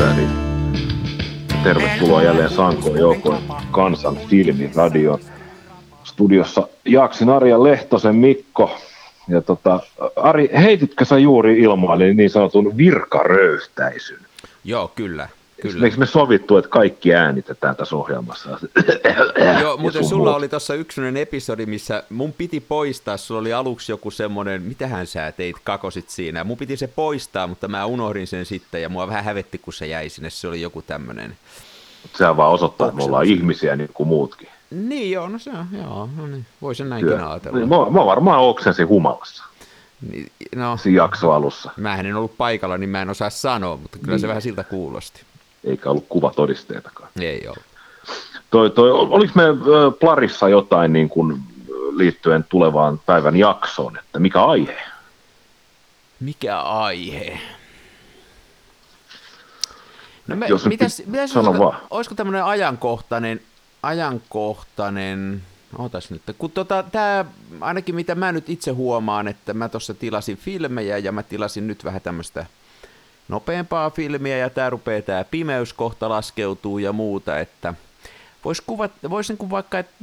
pyörii. Tervetuloa jälleen Sankoon Joukon kansan filmiradio. Studiossa Jaaksin Arja Lehtosen Mikko. Ja tota, Ari, heititkö sä juuri ilmoille niin sanotun virkaröyhtäisyn? Joo, kyllä. Kyllä. Eikö me sovittu, että kaikki äänitetään tässä ohjelmassa? Joo, mutta sulla muut. oli tuossa yksi episodi, missä mun piti poistaa, sulla oli aluksi joku semmoinen, mitähän sä teit, kakosit siinä. Mun piti se poistaa, mutta mä unohdin sen sitten ja mua vähän hävetti, kun se jäi sinne. Se oli joku tämmöinen. Sehän vaan osoittaa, että me ollaan ihmisiä niin kuin muutkin. Niin joo, no se on, joo, no niin, voi sen näinkin Kyllä. ajatella. Niin, mä, mä varmaan oksensin humalassa. Niin, no, Siinä jakso alussa. Mä en ollut paikalla, niin mä en osaa sanoa, mutta kyllä niin. se vähän siltä kuulosti eikä ollut kuvatodisteitakaan. Ei ole. Toi, toi, oliko me Plarissa jotain niin kuin liittyen tulevaan päivän jaksoon, että mikä aihe? Mikä aihe? No me, Jos mitäs, mitäs sano olisiko, vaan. olisiko tämmöinen ajankohtainen, ajankohtainen, Ootas nyt, kun tota, tää, ainakin mitä mä nyt itse huomaan, että mä tuossa tilasin filmejä ja mä tilasin nyt vähän tämmöistä nopeampaa filmiä ja tämä rupeaa tämä pimeys kohta laskeutuu ja muuta, että voisi kuvata, vois niin vaikka, että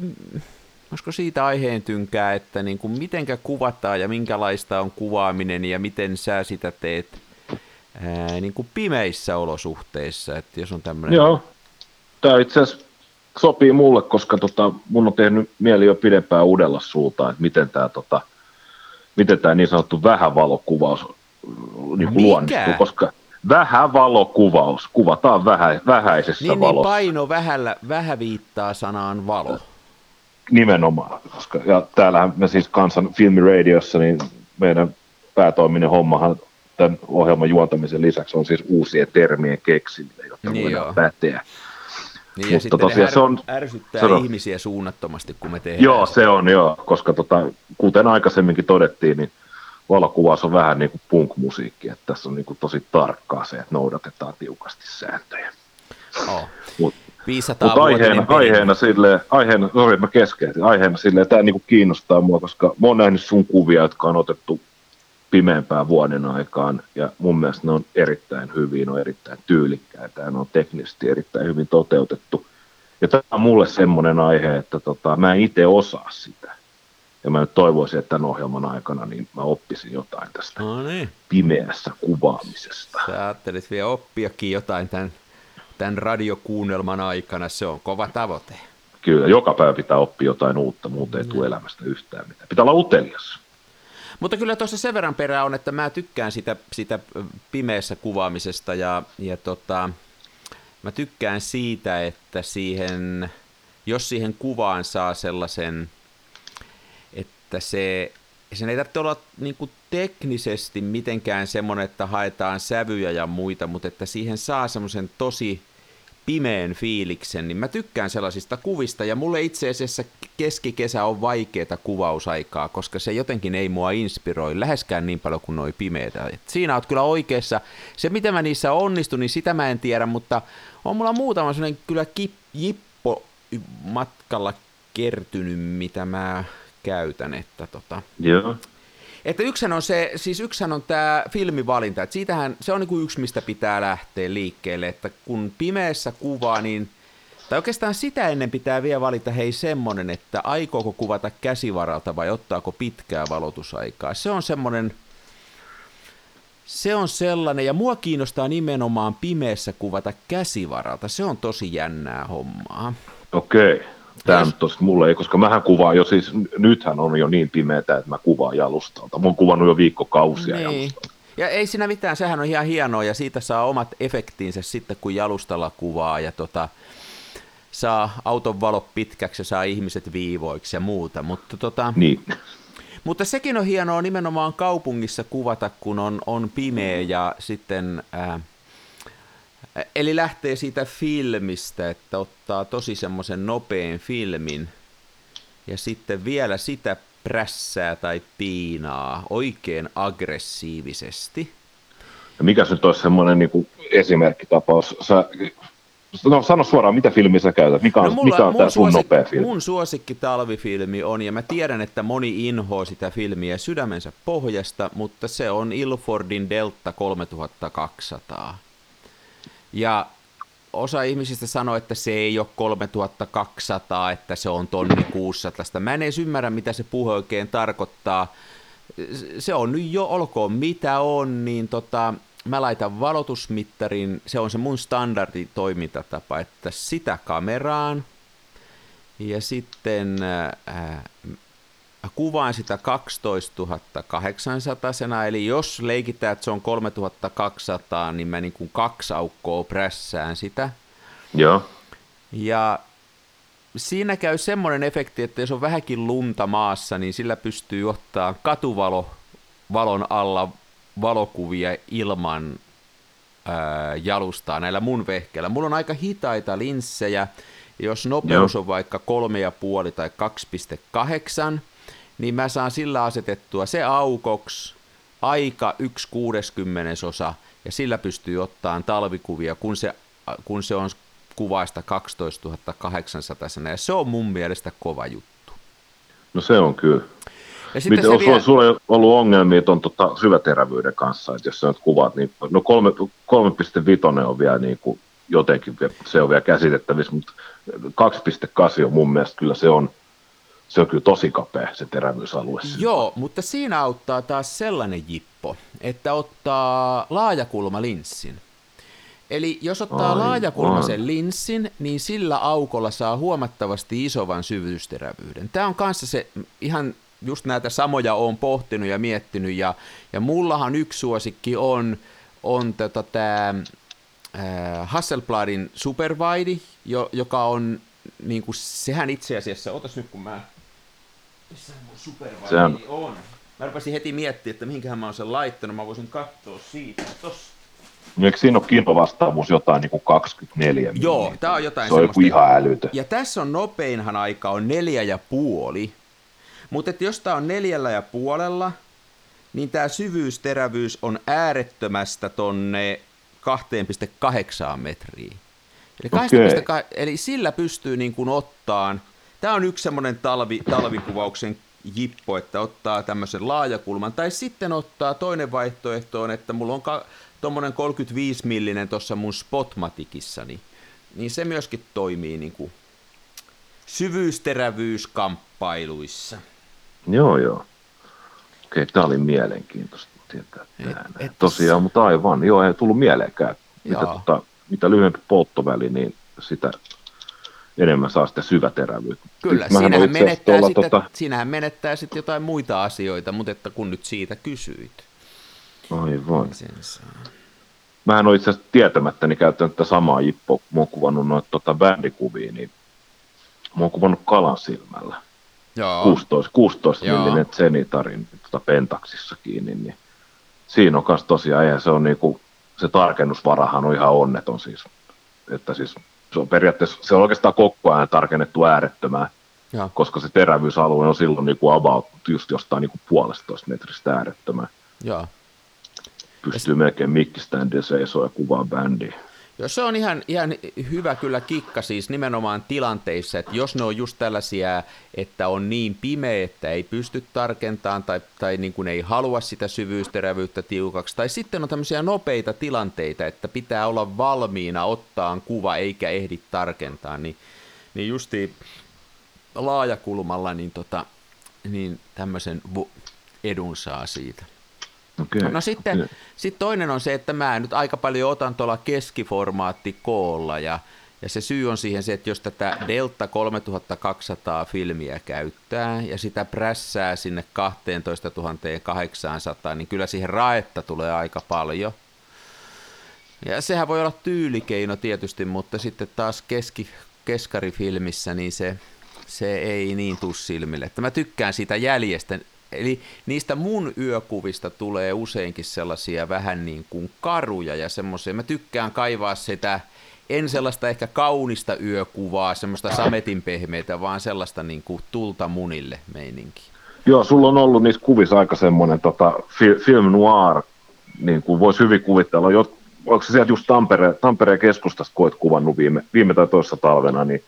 olisiko siitä aiheen tynkää, että niin kuin mitenkä kuvataan ja minkälaista on kuvaaminen ja miten sä sitä teet ää, niin kuin pimeissä olosuhteissa, että jos on tämmöinen... Joo, tämä itse asiassa sopii mulle, koska tota, mun on tehnyt mieli jo pidempään uudella sulta, että miten tämä tota, miten tämä niin sanottu vähävalokuvaus niin kuin luonnistuu, koska vähän valokuvaus, kuvataan vähä, vähäisessä niin, valossa. Niin paino vähällä, vähän viittaa sanaan valo. Nimenomaan, koska ja täällähän me siis kansan filmiradiossa, niin meidän päätoiminen hommahan tämän ohjelman juontamisen lisäksi on siis uusien termien keksiminen, jotta niin voidaan joo. päteä. Niin, Mutta ja tosiaan se on, ärsyttää se on, ihmisiä suunnattomasti, kun me tehdään Joo, se on joo, koska tota, kuten aikaisemminkin todettiin, niin valokuvaus on vähän niin kuin punk-musiikki, että tässä on niin kuin tosi tarkkaa se, että noudatetaan tiukasti sääntöjä. Oh. Mut, 500 mutta aiheena, aiheena, sille, aiheena, sorry, mä keskeytin, aiheena sille, tämä niin kuin kiinnostaa mua, koska mä oon nähnyt sun kuvia, jotka on otettu pimeämpään vuoden aikaan, ja mun mielestä ne on erittäin hyviä, ne on erittäin tyylikkäitä, ja ne on teknisesti erittäin hyvin toteutettu. Ja tämä on mulle semmoinen aihe, että tota, mä en itse osaa sitä. Ja mä nyt toivoisin, että tämän ohjelman aikana niin mä oppisin jotain tästä no niin. pimeässä kuvaamisesta. Sä ajattelit vielä oppiakin jotain tämän, tämän radiokuunnelman aikana, se on kova tavoite. Kyllä, joka päivä pitää oppia jotain uutta, muuten ei tule mm. elämästä yhtään mitään. Pitää olla utelias. Mutta kyllä tuossa sen verran perää on, että mä tykkään sitä, sitä pimeässä kuvaamisesta ja, ja tota, mä tykkään siitä, että siihen, jos siihen kuvaan saa sellaisen että se, sen ei tarvitse olla niin kuin teknisesti mitenkään semmoinen, että haetaan sävyjä ja muita, mutta että siihen saa semmoisen tosi pimeän fiiliksen, niin mä tykkään sellaisista kuvista, ja mulle itse asiassa keskikesä on vaikeaa kuvausaikaa, koska se jotenkin ei mua inspiroi läheskään niin paljon kuin noi pimeitä. Siinä oot kyllä oikeassa. Se, miten mä niissä onnistun, niin sitä mä en tiedä, mutta on mulla muutama sellainen kyllä kip, jippo matkalla kertynyt, mitä mä käytän. Että tota, Joo. Että yksihän on se, siis yksihän on tämä filmivalinta, että siitähän se on niinku yksi, mistä pitää lähteä liikkeelle, että kun pimeässä kuvaa, niin tai oikeastaan sitä ennen pitää vielä valita, hei semmonen, että aikooko kuvata käsivaralta vai ottaako pitkää valotusaikaa. Se on semmoinen, se on sellainen, ja mua kiinnostaa nimenomaan pimeässä kuvata käsivaralta. Se on tosi jännää hommaa. Okei. Okay. Tämä nyt tos, mulle ei, koska mähän kuvaan jo siis, nythän on jo niin pimeätä, että mä kuvaan jalustalta. Mä oon kuvannut jo viikkokausia niin. jalustalta. Ja ei siinä mitään, sehän on ihan hienoa ja siitä saa omat efektiinsä sitten, kun jalustalla kuvaa ja tota, saa auton valo pitkäksi ja saa ihmiset viivoiksi ja muuta. Mutta, tota, niin. mutta sekin on hienoa nimenomaan kaupungissa kuvata, kun on, on pimeä ja sitten... Ää, Eli lähtee siitä filmistä, että ottaa tosi semmoisen nopean filmin ja sitten vielä sitä prässää tai piinaa oikein aggressiivisesti. Ja mikä nyt olisi semmoinen niin esimerkkitapaus? Sä, no sano suoraan, mitä filmiä sä käytät? Mikä on, no mulla, mikä on tämä sun nopea filmi? Mun suosikki talvifilmi on, ja mä tiedän, että moni inhoa sitä filmiä sydämensä pohjasta, mutta se on Ilfordin Delta 3200. Ja osa ihmisistä sanoo, että se ei ole 3200, että se on tonni 600. Mä en edes ymmärrä, mitä se puhe oikein tarkoittaa. Se on nyt jo, olkoon mitä on, niin tota, mä laitan valotusmittarin, se on se mun standardi toimintatapa, että sitä kameraan ja sitten äh, kuvaan sitä 12 800 eli jos leikitään, että se on 3200, niin mä niin kuin kaksi aukkoa prässään sitä. Joo. Ja siinä käy semmoinen efekti, että jos on vähänkin lunta maassa, niin sillä pystyy ottaa katuvalo valon alla valokuvia ilman ää, jalustaa näillä mun vehkeillä. Mulla on aika hitaita linssejä, jos nopeus Joo. on vaikka 3,5 tai 2,8, niin mä saan sillä asetettua se aukoksi aika 1 osa, ja sillä pystyy ottaan talvikuvia, kun se, kun se on kuvaista 12 800, ja se on mun mielestä kova juttu. No se on kyllä. Ja sitten Miten, on, vielä... sulla on ollut ongelmia tuon tota, syväterävyyden kanssa, että jos sä nyt kuvaat, niin no 3.5 on vielä niin kuin jotenkin, se on vielä käsitettävissä, mutta 2.8 on mun mielestä kyllä se on, se on kyllä tosi kapea se terävyysalue. Joo, mutta siinä auttaa taas sellainen jippo, että ottaa laajakulmalinssin. Eli jos ottaa Ai, laajakulmaisen linssin, niin sillä aukolla saa huomattavasti isovan syvyysterävyyden. Tämä on kanssa se ihan just näitä samoja on pohtinut ja miettinyt, ja, ja mullahan yksi suosikki on, on tota tämä äh, Hasselbladin Superwide, jo, joka on, niin kuin, sehän itse asiassa, otas nyt kun mä, missä mun Sehän... on? Mä rupesin heti miettimään, että mihinkähän mä oon sen laittanut, mä voisin katsoa siitä, tossa. No eikö siinä ole kilovastaavuus jotain niin kuin 24 Joo, tämä on jotain Se on joku ihan älytö. Ja tässä on nopeinhan aika on neljä ja puoli, mutta jos tämä on neljällä ja puolella, niin tämä syvyysterävyys on äärettömästä tonne 2,8 metriä. Eli, okay. eli sillä pystyy niin kuin ottaan, tämä on yksi semmoinen talvi, talvikuvauksen jippo, että ottaa tämmöisen laajakulman, tai sitten ottaa toinen vaihtoehto on, että mulla on ka- tuommoinen 35 millinen tuossa mun spotmatikissani, niin se myöskin toimii niin kuin syvyysterävyyskamppailuissa. Joo, joo. Okei, tämä oli mielenkiintoista tietää. Et, et, Tosiaan, mutta aivan, joo, ei tullut mieleenkään. Mitä, tota, mitä lyhyempi polttoväli, niin sitä enemmän saa sitä syväterävyyttä. Kyllä, siinähän menettää, sitten, tota... siinähän menettää sitten jotain muita asioita, mutta että kun nyt siitä kysyit. Aivan. Sen saa. Mä en ole itse asiassa tietämättäni käyttänyt tätä samaa jippoa, kun mä oon kuvannut noita tota bändikuvia, niin mä oon kuvannut kalan silmällä. Joo. 16, 16 millinen Zenitarin tota Pentaxissa kiinni, niin siinä on myös tosiaan, eihän se on niinku, se tarkennusvarahan on ihan onneton siis, että siis se on periaatteessa, se on oikeastaan koko ajan tarkennettu äärettömään, ja. koska se terävyysalue on silloin niinku about just jostain niinku puolestoista metristä äärettömään. Ja. Pystyy ja... melkein mikkiständin seisoo ja kuvaa bändiä. Joo, se on ihan, ihan hyvä kyllä kikka siis nimenomaan tilanteissa, että jos ne on just tällaisia, että on niin pimeä, että ei pysty tarkentamaan tai, tai niin kuin ei halua sitä syvyysterävyyttä tiukaksi, tai sitten on tämmöisiä nopeita tilanteita, että pitää olla valmiina ottaa kuva eikä ehdi tarkentaa, niin, niin justi laajakulmalla niin, tota, niin tämmöisen edun saa siitä. Okay, no sitten okay. sit toinen on se, että mä nyt aika paljon otan tuolla keskiformaatti koolla ja, ja se syy on siihen se, että jos tätä Delta 3200 filmiä käyttää ja sitä prässää sinne 12 800, niin kyllä siihen raetta tulee aika paljon. Ja sehän voi olla tyylikeino tietysti, mutta sitten taas keski, keskarifilmissä niin se, se ei niin tuu silmille. Että mä tykkään siitä jäljestä Eli niistä mun yökuvista tulee useinkin sellaisia vähän niin kuin karuja ja semmoisia. Mä tykkään kaivaa sitä, en sellaista ehkä kaunista yökuvaa, semmoista sametin pehmeitä, vaan sellaista niin kuin tulta munille meininki. Joo, sulla on ollut niissä kuvissa aika semmoinen tota, film noir, niin kuin voisi hyvin kuvitella. Onko se sieltä just Tampere, Tampereen keskustasta, kun olet kuvannut viime, viime tai toisessa talvena, niin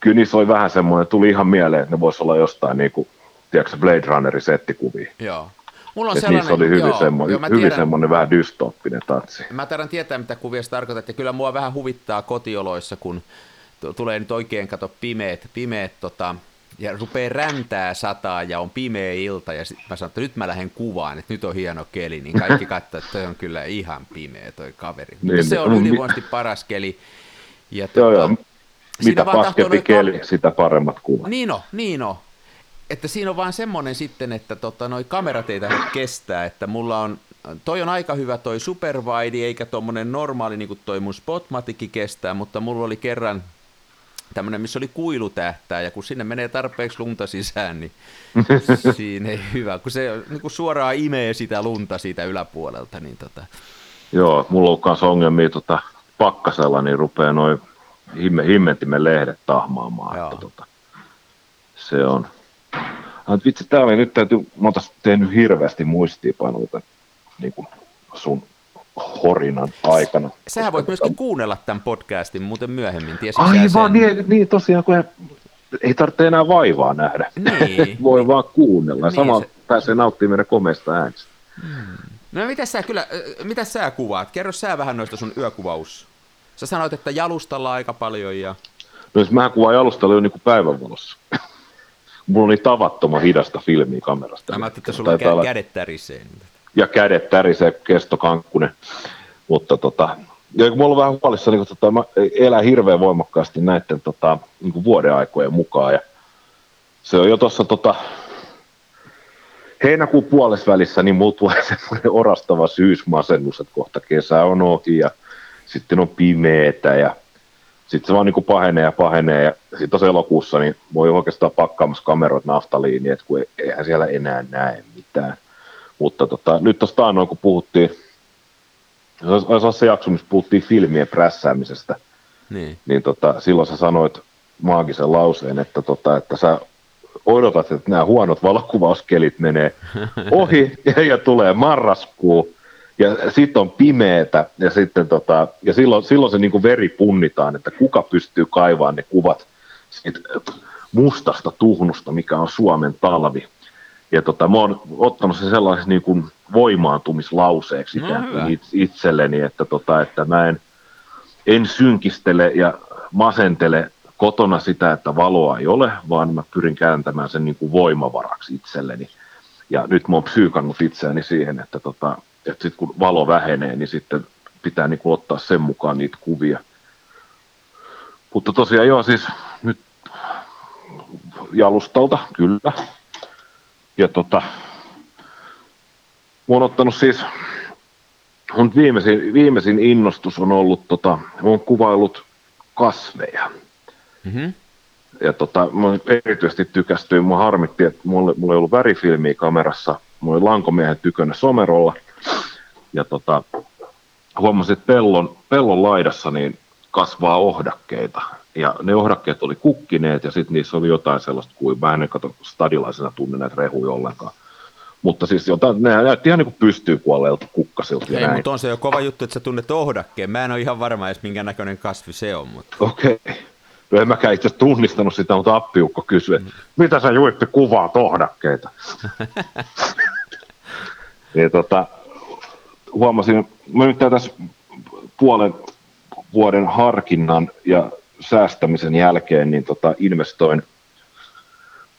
kyllä niissä oli vähän semmoinen, tuli ihan mieleen, että ne voisi olla jostain niin kuin tiedätkö, Blade Runnerin settikuvia. Joo. Mulla on Et sellainen, niissä oli hyvin, joo, semmoinen, joo, hyvin tiedän, semmoinen vähän dystooppinen tatsi. Mä taidon tietää, mitä kuvia tarkoitat, ja kyllä mua vähän huvittaa kotioloissa, kun t- tulee nyt oikein, kato, pimeät, pimeät tota, ja rupeaa räntää sataa ja on pimeä ilta, ja sitten mä sanon, että nyt mä lähden kuvaan, että nyt on hieno keli, niin kaikki katsoo, että toi on kyllä ihan pimeä toi kaveri. Niin, Mutta se on niin, ylivoimaisesti paras keli. Ja Joo, tota, joo. siinä Mitä paskempi keli, sitä paremmat kuvat. Niin on, niin on. Että siinä on vaan semmoinen sitten, että tota, noi kamerat ei tahdo kestää, että mulla on, toi on aika hyvä toi superwide, eikä tommonen normaali, niin kuin toi mun spotmatikki kestää, mutta mulla oli kerran tämmöinen, missä oli kuilutähtää, ja kun sinne menee tarpeeksi lunta sisään, niin siinä ei hyvä, kun se niin kuin suoraan imee sitä lunta siitä yläpuolelta, niin tota, Joo, mulla on myös ongelmia tota, pakkasella, niin rupeaa noin himme, himmentimen lehdet tahmaamaan. Joo. Että, tota, se on. Ah, vitsi, tää oli, nyt täytyy, mä oon tässä tehnyt hirveästi muistiinpanoja niin kuin sun horinan aikana. sähän voit myöskin kuunnella tämän podcastin muuten myöhemmin, tiesitkö sä Aivan, niin, niin tosiaan, kun ei, ei tarvitse enää vaivaa nähdä. Niin. Voi vaan kuunnella. Niin, Sama se- pääsee nauttimaan meidän komeista äänistä. No mitä sä kyllä, mitä sä kuvaat? Kerro sä vähän noista sun yökuvaus. Sä sanoit, että jalustalla aika paljon ja... No jos mä kuvaan jalustalla jo niin kuin päivänvalossa. Mulla on niin tavattoman hidasta filmiä kamerasta. Mä ajattelin, että sulla kä- olla- kädet tärisee. Ja kädet tärisee kestokankkunen. Mutta tota, ja kun mulla on vähän huolissa, niin tota, mä elän hirveän voimakkaasti näiden tota, niin kuin vuodeaikojen mukaan. Ja se on jo tuossa tota, heinäkuun puolessa välissä, niin mulla tulee semmoinen orastava syysmasennus, että kohta kesä on ohi ja sitten on pimeetä ja sitten se vaan niin kuin pahenee ja pahenee ja sitten tuossa elokuussa niin voi oikeastaan pakkaamassa kameroita naftaliiniin, että kun ei- eihän siellä enää näe mitään. Mutta tota, nyt tuosta annoin, kun puhuttiin, olisi olisi se jakso, missä puhuttiin filmien prässäämisestä, niin. niin tota, silloin sä sanoit maagisen lauseen, että, tota, että sä odotat, että nämä huonot valokuvauskelit menee ohi ja, ja tulee marraskuu ja sitten on pimeetä ja, sitten tota, ja silloin, silloin se niin kuin veri punnitaan, että kuka pystyy kaivaamaan ne kuvat siitä mustasta tuhnusta, mikä on Suomen talvi. Ja tota, mä oon ottanut sen sellaisen niin kuin voimaantumislauseeksi No, ikään kuin it- itselleni, että, tota, että mä en, en synkistele ja masentele kotona sitä, että valoa ei ole, vaan mä pyrin kääntämään sen niin kuin voimavaraksi itselleni. Ja nyt mä oon psyykannut itseäni siihen, että, tota, että sit kun valo vähenee, niin sitten pitää niin kuin ottaa sen mukaan niitä kuvia. Mutta tosiaan joo, siis nyt jalustalta, kyllä. Ja tota, mä oon ottanut siis, mun viimeisin, viimeisin innostus on ollut, tota, mä oon kuvaillut kasveja. Mm-hmm. Ja tota, mä erityisesti tykästyin, mä harmitti, että mulla, mulla ei ollut värifilmiä kamerassa, mulla oli lankomiehen tykönä somerolla. Ja tota, huomasin, että pellon, pellon laidassa niin kasvaa ohdakkeita. Ja ne ohdakkeet oli kukkineet ja sitten niissä oli jotain sellaista kuin, mä en kato stadilaisena tunne näitä rehuja ollenkaan. Mutta siis jotain, ne näytti ihan niin kuin pystyy kuolleelta kukkasilta Ei, näin. mutta on se jo kova juttu, että sä tunnet ohdakkeen. Mä en ole ihan varma edes minkä näköinen kasvi se on, mutta... Okei. No en mäkään itse tunnistanut sitä, mutta appiukko kysyi, että mitä sä Juippi kuvaa tohdakkeita? ja tota, huomasin, mä nyt tässä puolen vuoden harkinnan ja säästämisen jälkeen niin tota, investoin,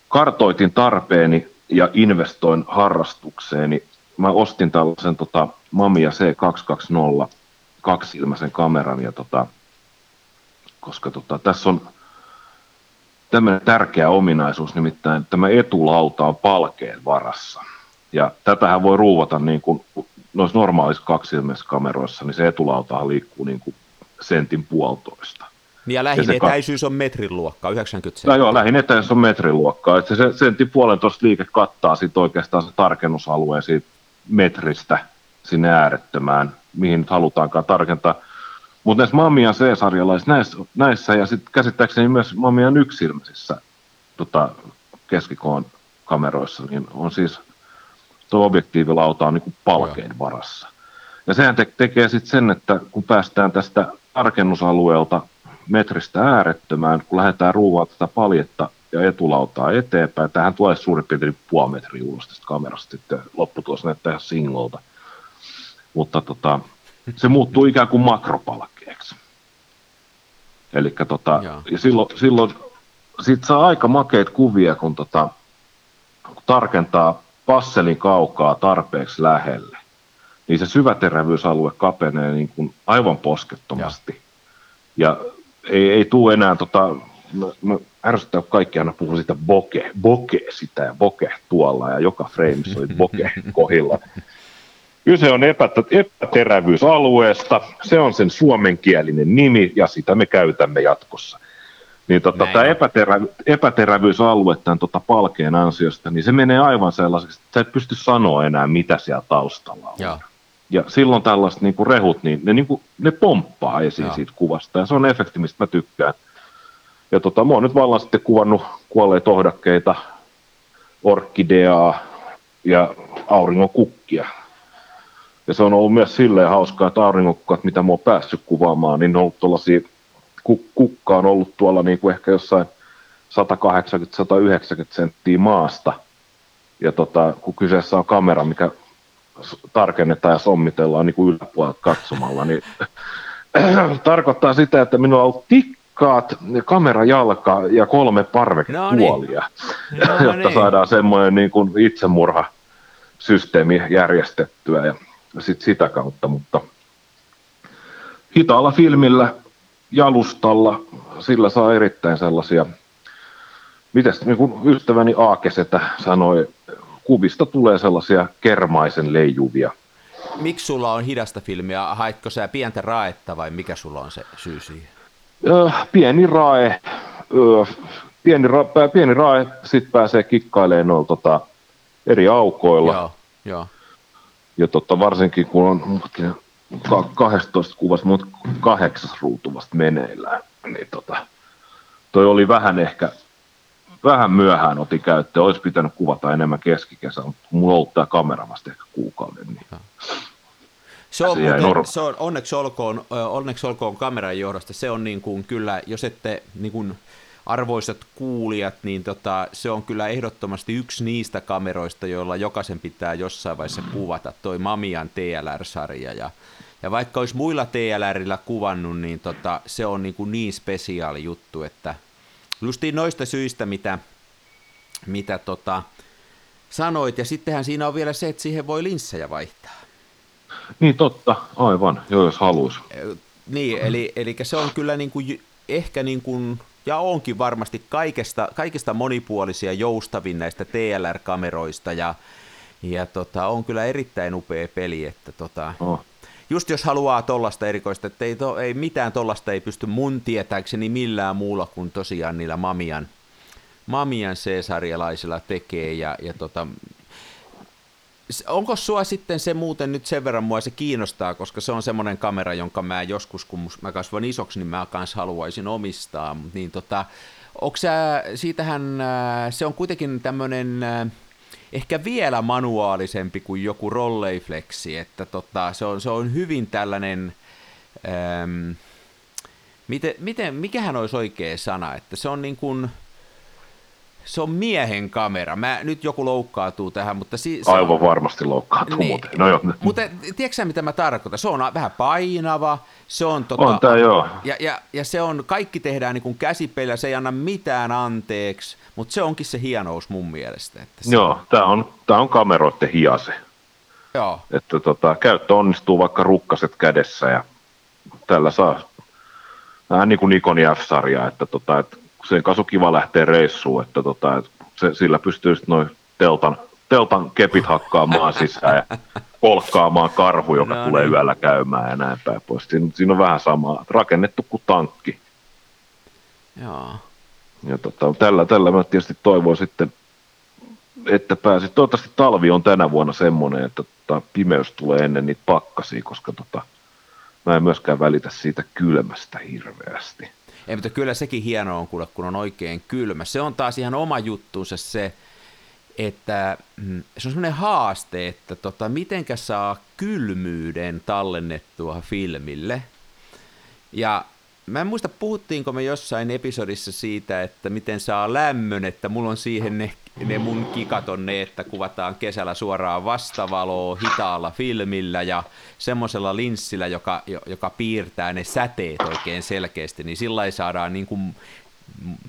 kartoitin tarpeeni ja investoin harrastukseeni. Mä ostin tällaisen tota, Mamiya C220 kaksilmäisen kameran ja tota, koska tota, tässä on tämmöinen tärkeä ominaisuus, nimittäin tämä etulauta on palkeen varassa. Ja tätähän voi ruuvata niin kuin noissa normaalissa kaksilmäisissä kameroissa, niin se etulautahan liikkuu niin kuin sentin puolitoista. Ja lähin etäisyys on metrin luokkaa, 90 No senttiä. joo, lähin etäisyys on metriluokkaa. Että se sentin puolentoista liike kattaa sitten oikeastaan se tarkennusalueen siitä metristä sinne äärettömään, mihin nyt halutaankaan tarkentaa. Mutta näissä Mamian C-sarjalaisissa, näissä, näissä ja sitten käsittääkseni myös Mamian yksilmäisissä tota, keskikoon kameroissa, niin on siis tuo objektiivilauta on niin palkein varassa. Ja sehän te- tekee sitten sen, että kun päästään tästä tarkennusalueelta metristä äärettömään, kun lähdetään ruuvaa tätä paljetta ja etulautaa eteenpäin. Tähän tulee suurin piirtein puoli metriä ulos tästä kamerasta, sitten lopputulos näyttää ihan singolta. Mutta tota, se muuttuu ikään kuin makropalkkeeksi. Eli tota, ja silloin, silloin siitä saa aika makeita kuvia, kun, tota, kun tarkentaa passelin kaukaa tarpeeksi lähelle, niin se syväterävyysalue kapenee niin kuin aivan poskettomasti. Ja, ja ei, ei tule enää, tota, mä, mä ärsyttää kaikki aina puhuu sitä boke, boke sitä ja boke tuolla ja joka frameissa oli boke kohilla. Kyse on epätä, epäterävyysalueesta, se on sen suomenkielinen nimi ja sitä me käytämme jatkossa. Niin tota, tämä epäterä, epäterävyysalue tämän tota palkeen ansiosta, niin se menee aivan sellaiseksi, että sä et pysty sanoa enää, mitä siellä taustalla on. Ja, ja silloin tällaiset niin kuin rehut, niin ne, niin kuin, ne pomppaa esiin Joo. siitä kuvasta, ja se on efekti, mistä mä tykkään. Ja tota, mä oon nyt vallan sitten kuvannut kuolleita tohdakkeita, orkideaa ja auringonkukkia. Ja se on ollut myös silleen hauskaa, että auringonkukkat, mitä mä oon päässyt kuvaamaan, niin ne on ollut tuollaisia kukka on ollut tuolla niin kuin ehkä jossain 180-190 senttiä maasta. Ja tota, kun kyseessä on kamera, mikä tarkennetaan ja sommitellaan niin kuin yläpuolelta katsomalla, niin tarkoittaa sitä, että minulla on ollut tikkaat, kamerajalka ja kolme parvekepuolia, no niin. no jotta niin. saadaan semmoinen niin kuin itsemurha systeemi järjestettyä ja sit sitä kautta, mutta hitaalla filmillä jalustalla, sillä saa erittäin sellaisia, mitäs niin kuin ystäväni Aakesetä sanoi, kuvista tulee sellaisia kermaisen leijuvia. Miksi sulla on hidasta filmiä? Haitko sä pientä raetta vai mikä sulla on se syy siihen? Öö, pieni rae, öö, pieni, ra, pieni rae, sitten pääsee kikkailemaan noilla tota, eri aukoilla. Joo, joo. Ja tota, varsinkin kun on 12 kuvasta, mutta kahdeksas ruutu vasta meneillään. Niin tota, toi oli vähän ehkä, vähän myöhään otin käyttöön. Olisi pitänyt kuvata enemmän keskikesä, mutta mulla on ollut tämä kamera vasta ehkä kuukauden. Niin se on, muuten, se on onneksi olkoon, onneksi olkoon kameran johdosta. Se on niin kuin kyllä, jos ette niin kuin, arvoisat kuulijat, niin tota, se on kyllä ehdottomasti yksi niistä kameroista, joilla jokaisen pitää jossain vaiheessa kuvata, toi Mamian TLR-sarja. Ja ja vaikka olisi muilla TLRillä kuvannut, niin tota, se on niin, kuin niin spesiaali juttu, että justiin noista syistä, mitä, mitä tota, sanoit, ja sittenhän siinä on vielä se, että siihen voi linssejä vaihtaa. Niin totta, aivan, joo, jos haluaisi. Niin, eli, eli se on kyllä niin kuin, ehkä niin kuin, ja onkin varmasti kaikesta, kaikista monipuolisia joustavin näistä TLR-kameroista, ja, ja tota, on kyllä erittäin upea peli, että tota, oh just jos haluaa tollasta erikoista, että ei, to, ei mitään tollasta ei pysty mun tietääkseni millään muulla kuin tosiaan niillä Mamian, Mamian C-sarjalaisilla tekee ja, ja tota, onko sua sitten se muuten nyt sen verran mua se kiinnostaa, koska se on semmoinen kamera, jonka mä joskus, kun mä kasvan isoksi, niin mä kans haluaisin omistaa, niin tota, onko sä, siitähän se on kuitenkin tämmöinen ehkä vielä manuaalisempi kuin joku rolleiflexi, että tota, se, on, se on hyvin tällainen, äm, miten, miten, mikähän olisi oikea sana, että se on niin kuin, se on miehen kamera. Mä, nyt joku loukkaantuu tähän, mutta... Si, se Aivan on, varmasti loukkaantuu niin, muuten. No joo. Mutta tiedätkö sä, mitä mä tarkoitan? Se on vähän painava, se on... Tota, on tää, joo. Ja, ja, ja, se on, kaikki tehdään niin käsipelillä, se ei anna mitään anteeksi, mutta se onkin se hienous mun mielestä. Että se... Joo, tämä on, tää on kameroiden hiase. Joo. Että tota, käyttö onnistuu vaikka rukkaset kädessä ja tällä saa vähän niin kuin Nikon F-sarja, että, tota, että sen kanssa on kiva lähteä reissuun, että, tota, että se, sillä pystyy sitten noin teltan, teltan kepit hakkaamaan sisään ja kolkkaamaan karhu, joka no, tulee niin. yöllä käymään ja näin päin pois. Siinä, siinä on vähän samaa, rakennettu kuin tankki. Joo. Ja tota, tällä, tällä mä tietysti toivon sitten, että pääsit. Toivottavasti talvi on tänä vuonna semmoinen, että tota, pimeys tulee ennen niitä pakkasia, koska tota, mä en myöskään välitä siitä kylmästä hirveästi. Ei, mutta kyllä sekin hienoa on kuule, kun on oikein kylmä. Se on taas ihan oma juttuunsa se, että mm, se on semmoinen haaste, että tota, mitenkä saa kylmyyden tallennettua filmille. Ja mä en muista puhuttiinko me jossain episodissa siitä, että miten saa lämmön, että mulla on siihen ne, ne mun kikat on ne, että kuvataan kesällä suoraan vastavaloa hitaalla filmillä ja semmoisella linssillä, joka, joka piirtää ne säteet oikein selkeästi, niin sillä saadaan niin kuin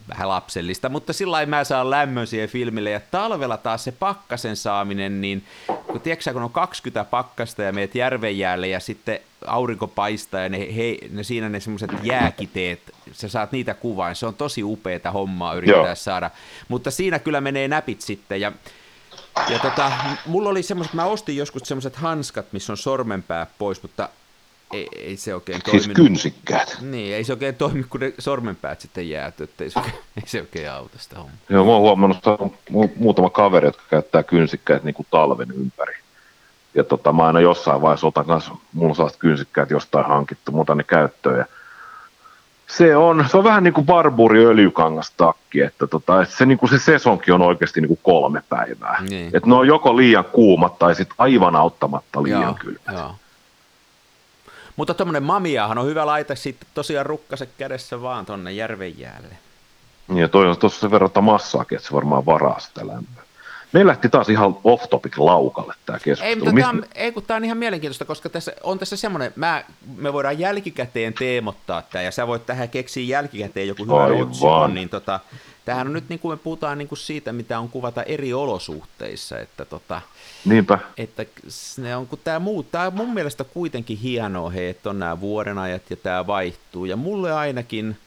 vähän lapsellista, mutta sillä mä saan lämmön siihen filmille, ja talvella taas se pakkasen saaminen, niin kun tiedätkö kun on 20 pakkasta ja meet järven jäälle ja sitten aurinko paistaa ja ne, he, ne siinä ne semmoiset jääkiteet, sä saat niitä kuvaa, se on tosi upeeta hommaa yrittää Joo. saada, mutta siinä kyllä menee näpit sitten ja ja tota, mulla oli semmoiset, mä ostin joskus semmoiset hanskat, missä on sormenpää pois, mutta ei, ei se oikein toimi. Siis kynsikkäät. Niin, ei se oikein toimi, kun ne sormenpäät sitten jääty, että ei se oikein, ei se oikein auta sitä hommaa. Joo, mä oon huomannut, että on muutama kaveri, jotka käyttää kynsikkäät niin kuin talven ympäri. Ja tota, mä aina jossain vaiheessa otan kanssa, mulla on sellaiset kynsikkäät jostain hankittu, mutta ne käyttöön. Ja se on, se on vähän niin kuin barburi öljykangastakki, että, tota, että se, niin kuin se sesonki on oikeasti niin kuin kolme päivää. Niin. Että ne on joko liian kuumat tai sitten aivan auttamatta liian joo, kylmät. Joo. Mutta tuommoinen mamiahan on hyvä laita sitten tosiaan rukkaset kädessä vaan tonne järven jäälle. Ja toi on tuossa sen verran massaakin, että se varmaan varaa sitä lämpöä. Me lähti taas ihan off-topic laukalle tämä keskustelu. Ei, mutta tämä on, ei, kun tämä on ihan mielenkiintoista, koska tässä, on tässä semmoinen, mä, me voidaan jälkikäteen teemottaa tämä, ja sä voit tähän keksiä jälkikäteen joku hyvä otsikon, niin tota, tämähän on nyt niin kuin me puhutaan niin kuin siitä, mitä on kuvata eri olosuhteissa, että tota, Niinpä. Että ne on, kun tämä muu, tämä on mun mielestä kuitenkin hienoa, he, että on nämä vuodenajat ja tämä vaihtuu, ja mulle ainakin –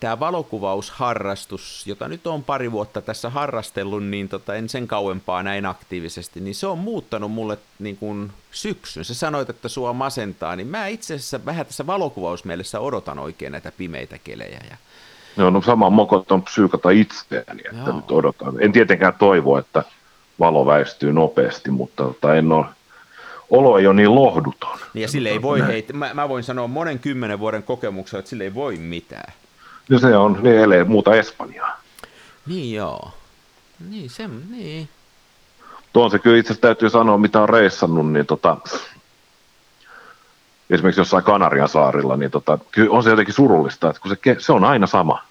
tämä valokuvausharrastus, jota nyt on pari vuotta tässä harrastellut, niin tota, en sen kauempaa näin aktiivisesti, niin se on muuttanut mulle niin kuin syksyn. Sä sanoit, että sua masentaa, niin mä itse asiassa vähän tässä valokuvausmielessä odotan oikein näitä pimeitä kelejä. Ja... Joo, no sama mokot on psyykata itseäni, että Joo. nyt odotan. En tietenkään toivo, että valo väistyy nopeasti, mutta tota, en ole olo ei ole niin lohduton. Niin ja sille ei voi, hei, mä, mä voin sanoa monen kymmenen vuoden kokemuksella, että sille ei voi mitään. Ja se on, niin elee muuta Espanjaa. Niin joo. Niin, se, niin. Tuon se kyllä itse täytyy sanoa, mitä on reissannut, niin tota, esimerkiksi jossain Kanarian saarilla, niin tota, kyllä on se jotenkin surullista, että kun se, se on aina sama.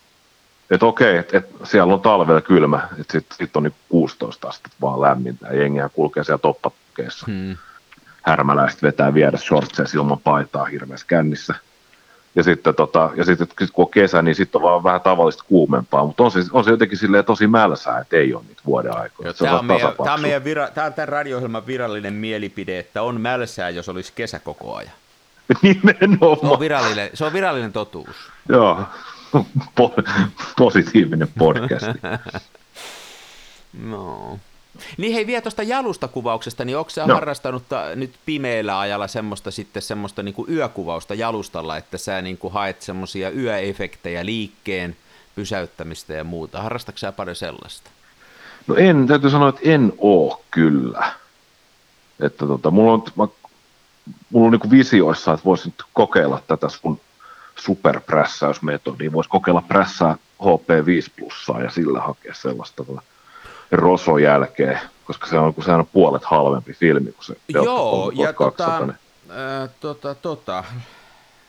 Että okei, että et siellä on talvella kylmä, että sitten sit on niin 16 astetta vaan lämmintä ja jengihän kulkee siellä toppakeessa. Hmm. Härmäläiset vetää viedä shortseja ilman paitaa hirveässä kännissä – ja sitten, tota, ja sitten kun on kesä, niin sitten on vaan vähän tavallista kuumempaa, mutta on se, on se jotenkin silleen tosi mälsää, että ei ole niitä vuoden aikoja. tämä, on meidän, tämä, on meidän vira, tämä on tämän radio virallinen mielipide, että on mälsää, jos olisi kesä koko ajan. Nimenomaan. Se on virallinen, se on virallinen totuus. Joo, po- positiivinen podcast. no. Niin hei, vielä tuosta jalustakuvauksesta, niin onko sä no. harrastanut nyt pimeällä ajalla semmoista sitten semmoista niin kuin yökuvausta jalustalla, että sä niin kuin haet semmoisia yöefektejä liikkeen pysäyttämistä ja muuta. Harrastatko sä paljon sellaista? No en, täytyy sanoa, että en oo kyllä. Että tota, mulla on, mä, mulla on niin visioissa, että voisin kokeilla tätä sun superprässäysmetodia. Voisi kokeilla prässää HP5 plussaa ja sillä hakea sellaista Roson jälkeen, koska se on, kun se on puolet halvempi filmi kuin se Joo, ja tota, äh, tota, tota,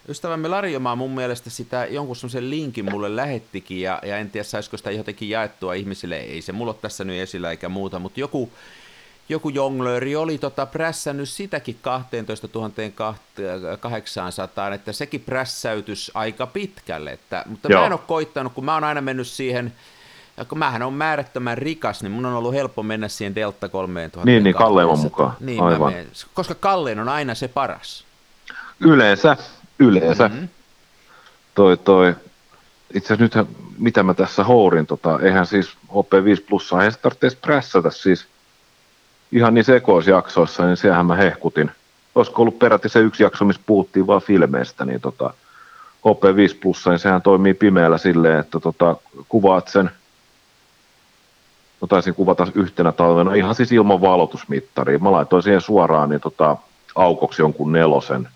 ystävämme Larjomaa mun mielestä sitä jonkun semmoisen linkin mulle lähettikin, ja, ja en tiedä saisiko sitä jotenkin jaettua ihmisille, ei se mulla ole tässä nyt esillä eikä muuta, mutta joku, joku jonglööri oli tota prässännyt sitäkin 12 800, että sekin prässäytys aika pitkälle, että, mutta Joo. mä en ole koittanut, kun mä oon aina mennyt siihen, ja kun mähän on määrättömän rikas, niin mun on ollut helppo mennä siihen Delta 3000. Niin, niin Kalleen mukaan. Niin, Aivan. Menen, koska Kalleen on aina se paras. Yleensä, yleensä. Mm-hmm. Toi, toi, itse asiassa nyt mitä mä tässä hourin, tota, eihän siis HP5 Plus, eihän se tarvitse prässätä siis ihan niin sekoisjaksoissa, niin siellähän mä hehkutin. Olisiko ollut peräti se yksi jakso, missä puhuttiin vaan filmeistä, niin tota, HP5 Plus, niin sehän toimii pimeällä silleen, että tota, kuvaat sen – no taisin kuvata yhtenä talvena ihan siis ilman valotusmittaria. Mä laitoin siihen suoraan niin tota, aukoksi jonkun nelosen,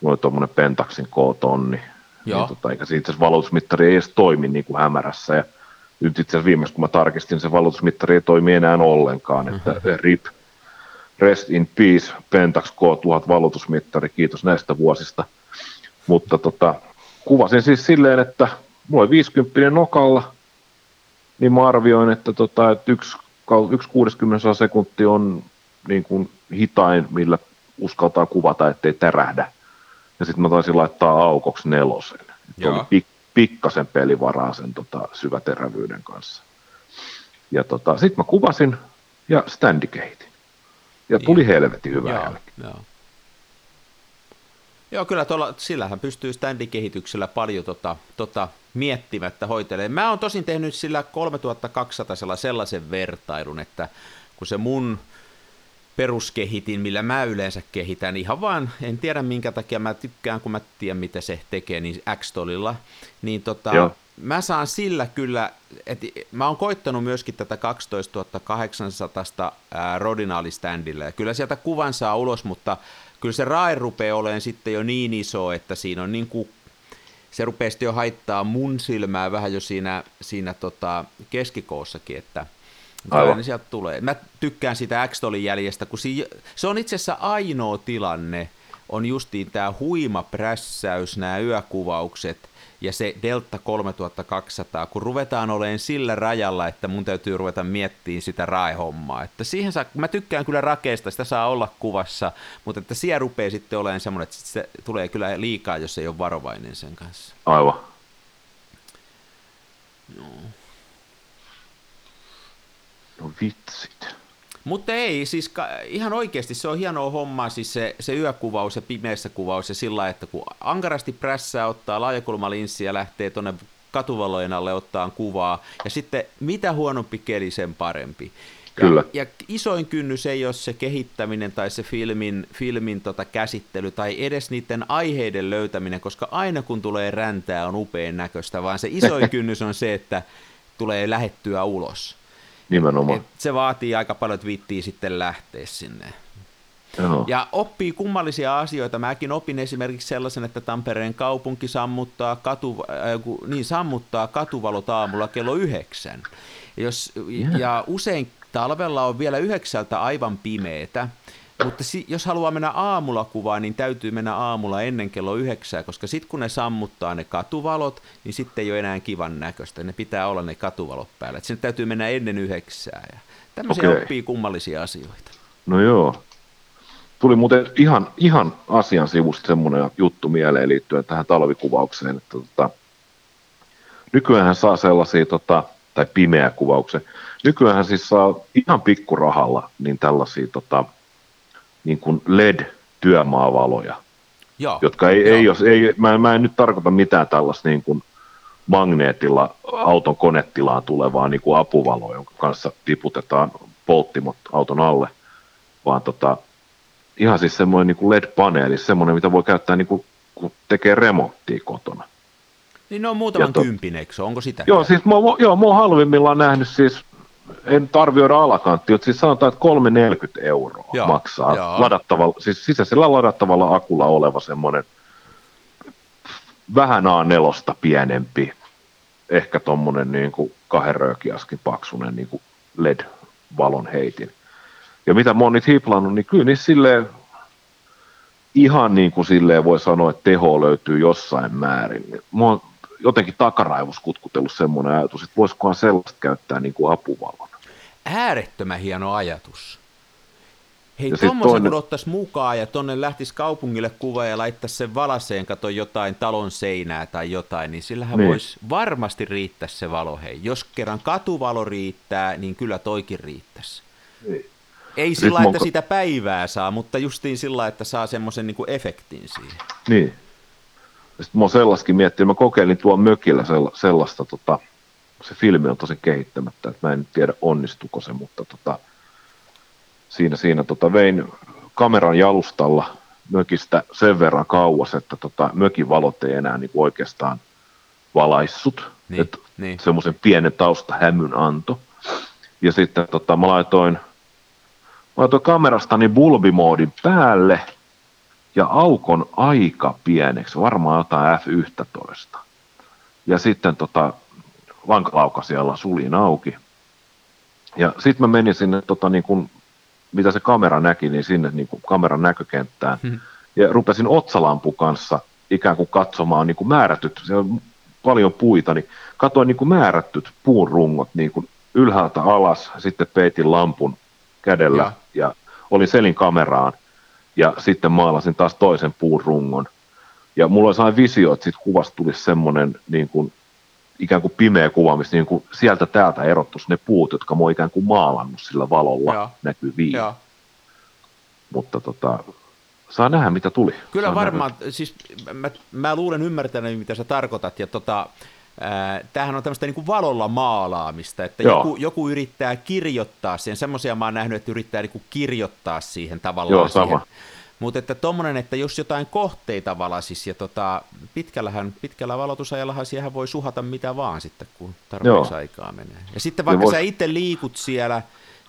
mulla oli tuommoinen Pentaxin K-tonni. Niin, tota, eikä siitä valotusmittari ei edes toimi niin kuin hämärässä. Ja nyt itse asiassa viimeksi kun mä tarkistin, se valotusmittari ei toimi enää ollenkaan. Mm-hmm. Että RIP, rest in peace, Pentax K1000 valotusmittari, kiitos näistä vuosista. Mutta tota, kuvasin siis silleen, että mulla oli 50 nokalla, niin mä arvioin, että, tota, että yksi, yksi 60 sekunti on niin kuin hitain, millä uskaltaa kuvata, ettei tärähdä. Ja sitten mä taisin laittaa aukoksi nelosen. Oli pik, pikkasen pelivaraa sen tota, syväterävyyden kanssa. Ja tota, sitten mä kuvasin ja standi kehitin. Ja tuli niin. helvetin hyvä joo, Joo. Joo, kyllä tuolla, sillähän pystyy standikehityksellä paljon tota, tota, miettimättä hoitelemaan. Mä oon tosin tehnyt sillä 3200 sellaisen vertailun, että kun se mun peruskehitin, millä mä yleensä kehitän, ihan vaan, en tiedä minkä takia mä tykkään, kun mä tiedän mitä se tekee, niin X-Tolilla, niin tota, mä saan sillä kyllä, että mä oon koittanut myöskin tätä 12800 rodinaaliständillä, ja kyllä sieltä kuvan saa ulos, mutta kyllä se rae rupeaa olemaan sitten jo niin iso, että siinä on niin kuin, se rupeaa sitten jo haittaa mun silmää vähän jo siinä, siinä tota keskikoossakin, että Aivan. Niin sieltä tulee. Mä tykkään sitä x jäljestä, kun si- se on itse asiassa ainoa tilanne, on justiin tämä huima prässäys, nämä yökuvaukset ja se Delta 3200, kun ruvetaan olemaan sillä rajalla, että mun täytyy ruveta miettimään sitä raehommaa. Että siihen saa, mä tykkään kyllä rakeesta, sitä saa olla kuvassa, mutta että siellä rupeaa sitten olemaan semmoinen, että se tulee kyllä liikaa, jos ei ole varovainen sen kanssa. Aivan. No. No vitsit. Mutta ei, siis ihan oikeasti se on hienoa hommaa, siis se, se yökuvaus ja pimeässä kuvaus ja sillä että kun ankarasti prässää ottaa laajakulmalinssi ja lähtee tuonne katuvalojen alle ottaa kuvaa, ja sitten mitä huonompi keli, sen parempi. Ja, Kyllä. ja isoin kynnys ei ole se kehittäminen tai se filmin, filmin tota käsittely tai edes niiden aiheiden löytäminen, koska aina kun tulee räntää on upean näköistä, vaan se isoin kynnys on se, että tulee lähettyä ulos. Nimenomaan. Et se vaatii aika paljon, että viittii sitten lähteä sinne. Joo. Ja oppii kummallisia asioita. Mäkin opin esimerkiksi sellaisen, että Tampereen kaupunki sammuttaa, katu, äh, niin, sammuttaa katuvalot aamulla kello yhdeksän. Jos, yeah. Ja usein talvella on vielä yhdeksältä aivan pimeetä, mutta si- jos haluaa mennä aamulla kuvaan, niin täytyy mennä aamulla ennen kello yhdeksää, koska sitten kun ne sammuttaa ne katuvalot, niin sitten ei ole enää kivan näköistä. Ne pitää olla ne katuvalot päällä. Et sinne täytyy mennä ennen yhdeksää. Ja tämmöisiä okay. oppii kummallisia asioita. No joo. Tuli muuten ihan, ihan asian sivusta semmoinen juttu mieleen liittyen tähän talvikuvaukseen, että tota, nykyään saa sellaisia, tota, tai pimeä kuvauksen, nykyään siis saa ihan pikkurahalla niin tällaisia tota, niin kuin LED-työmaavaloja, Joo, jotka ei, ei, jos, ei mä, mä en nyt tarkoita mitään tällaista niin kuin magneetilla auton konetilaan tulevaa niin kuin apuvaloa, jonka kanssa tiputetaan polttimot auton alle, vaan tota, ihan siis semmoinen niin kuin LED-paneeli, semmoinen, mitä voi käyttää niin kuin, kun tekee remonttia kotona. Niin ne on muutaman to, kympin, eikö Onko sitä? Joo, siis mä, joo, mä oon halvimmillaan nähnyt siis en arvioida alakanttia, mutta siis sanotaan, että 340 euroa joo, maksaa joo. ladattavalla, siis sisäisellä ladattavalla akulla oleva semmoinen vähän A4 pienempi, ehkä tuommoinen niin kuin kahden röökiaskin paksunen niin kuin LED-valon heitin. Ja mitä mä oon niitä hiplannut, niin kyllä niin silleen, ihan niin kuin silleen voi sanoa, että teho löytyy jossain määrin. Mä oon jotenkin takaraivos kutkutellut semmoinen ajatus, että voisikohan sellaista käyttää niin kuin apuvalona. Äärettömän hieno ajatus. Hei, tuommoisen toinen... kun ottaisi mukaan ja tonne lähtisi kaupungille kuva ja laittaisi sen valaseen, kato jotain talon seinää tai jotain, niin sillähän niin. voisi varmasti riittää se valo. Hei, jos kerran katuvalo riittää, niin kyllä toikin riittäisi. Niin. Ei sillä että sitä päivää saa, mutta justiin sillä että saa semmoisen niin efektin siihen. Niin. Sitten mä oon sellaiskin miettinyt, mä kokeilin tuon mökillä sellaista, tota, se filmi on tosi kehittämättä, että mä en tiedä onnistuko se, mutta tota, siinä, siinä tota, vein kameran jalustalla mökistä sen verran kauas, että tota, mökin valot ei enää niin oikeastaan valaissut, niin, että niin. semmoisen pienen taustahämyn anto. Ja sitten tota, mä laitoin, mä laitoin kamerastani bulbimoodin päälle – ja aukon aika pieneksi, varmaan jotain F11. Ja sitten tota, siellä suljin auki. Ja sitten mä menin sinne, tota, niin kun, mitä se kamera näki, niin sinne niin kun kameran näkökenttään. Hmm. Ja rupesin otsalampu kanssa ikään kuin katsomaan niin kuin määrätyt, siellä on paljon puita, niin katsoin niin kuin määrättyt puun rungot niin kuin ylhäältä alas, sitten peitin lampun kädellä ja, ja olin selin kameraan ja sitten maalasin taas toisen puun rungon. Ja mulla oli sellainen visio, että siitä kuvasta tulisi semmoinen niin kuin, ikään kuin pimeä kuva, missä niin kuin sieltä täältä erottuisi ne puut, jotka mä oon ikään kuin maalannut sillä valolla ja. näkyviin. Ja. Mutta tota, saa nähdä, mitä tuli. Kyllä saa varmaan, nähdä. siis mä, mä luulen ymmärtänyt, mitä sä tarkoitat, ja tota, tämähän on tämmöistä niin kuin valolla maalaamista, että joku, joku yrittää kirjoittaa siihen, semmoisia mä oon nähnyt, että yrittää niin kuin kirjoittaa siihen tavallaan Joo, sama. siihen. Mutta että tommonen, että jos jotain kohteita valasis ja tota, pitkällähän, pitkällä valotusajallahan siihen voi suhata mitä vaan sitten, kun tarpeeksi Joo. aikaa menee. Ja sitten vaikka ja vois... sä itse liikut siellä,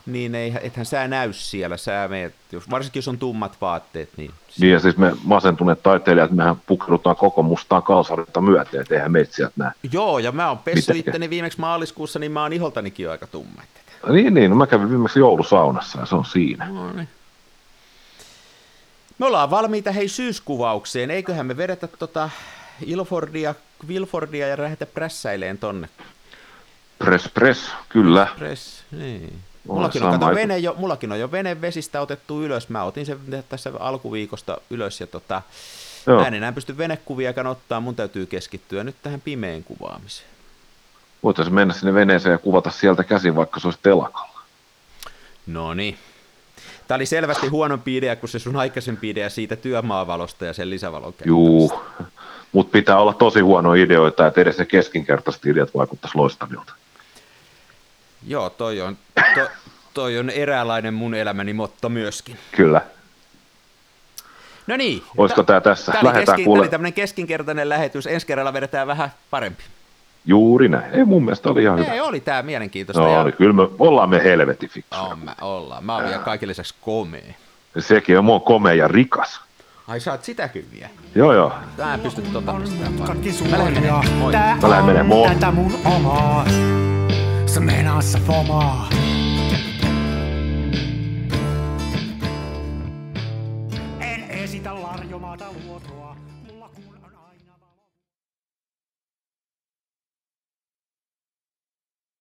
niin ei, ethän sä näy siellä, sä meet, jos, varsinkin jos on tummat vaatteet. Niin, niin ja siis me masentuneet taiteilijat, mehän pukeudutaan koko mustaan kalsarilta myöten, että eihän meitä sieltä näe. Joo, ja mä oon pessyt itteni viimeksi maaliskuussa, niin mä oon iholtanikin jo aika tumma. Niin, niin, no mä kävin viimeksi joulusaunassa ja se on siinä. No niin. Me ollaan valmiita hei syyskuvaukseen, eiköhän me vedetä tota Ilfordia, Wilfordia ja lähdetä prässäileen tonne. Press, press, kyllä. Press, niin. Mullakin on, kato, vene jo, mullakin on jo vene vesistä otettu ylös. Mä otin sen tässä alkuviikosta ylös ja tota, mä en enää pysty venekuviakaan ottaa. Mun täytyy keskittyä nyt tähän pimeän kuvaamiseen. Voitaisiin mennä sinne veneeseen ja kuvata sieltä käsin, vaikka se olisi telakalla. No niin. Tämä oli selvästi huonompi idea kuin se sun aikaisempi idea siitä työmaavalosta ja sen lisävalon Juu, mutta pitää olla tosi huono ideoita, että edes ne keskinkertaiset ideat vaikuttaisi loistavilta. Joo, toi on, to, toi on eräänlainen mun elämäni motto myöskin. Kyllä. No niin. Olisiko tämä tässä? Tämä oli, keski, kuule... tämmöinen keskinkertainen lähetys. Ensi kerralla vedetään vähän parempi. Juuri näin. Ei mun mielestä oli ihan Ei, hyvä. oli tämä mielenkiintoista. No, ja... kyllä me ollaan me helvetin fiksuja. On, mä, ollaan. Mä oon vielä kaikille lisäksi komea. Sekin on mua komea ja rikas. Ai sä oot sitäkin vielä? Joo joo. Tää pystyt tota pistämään Mä lähden menemään. Moi. Mä lähden menemään. Tätä mun omaa. Se meinaa se fomaa.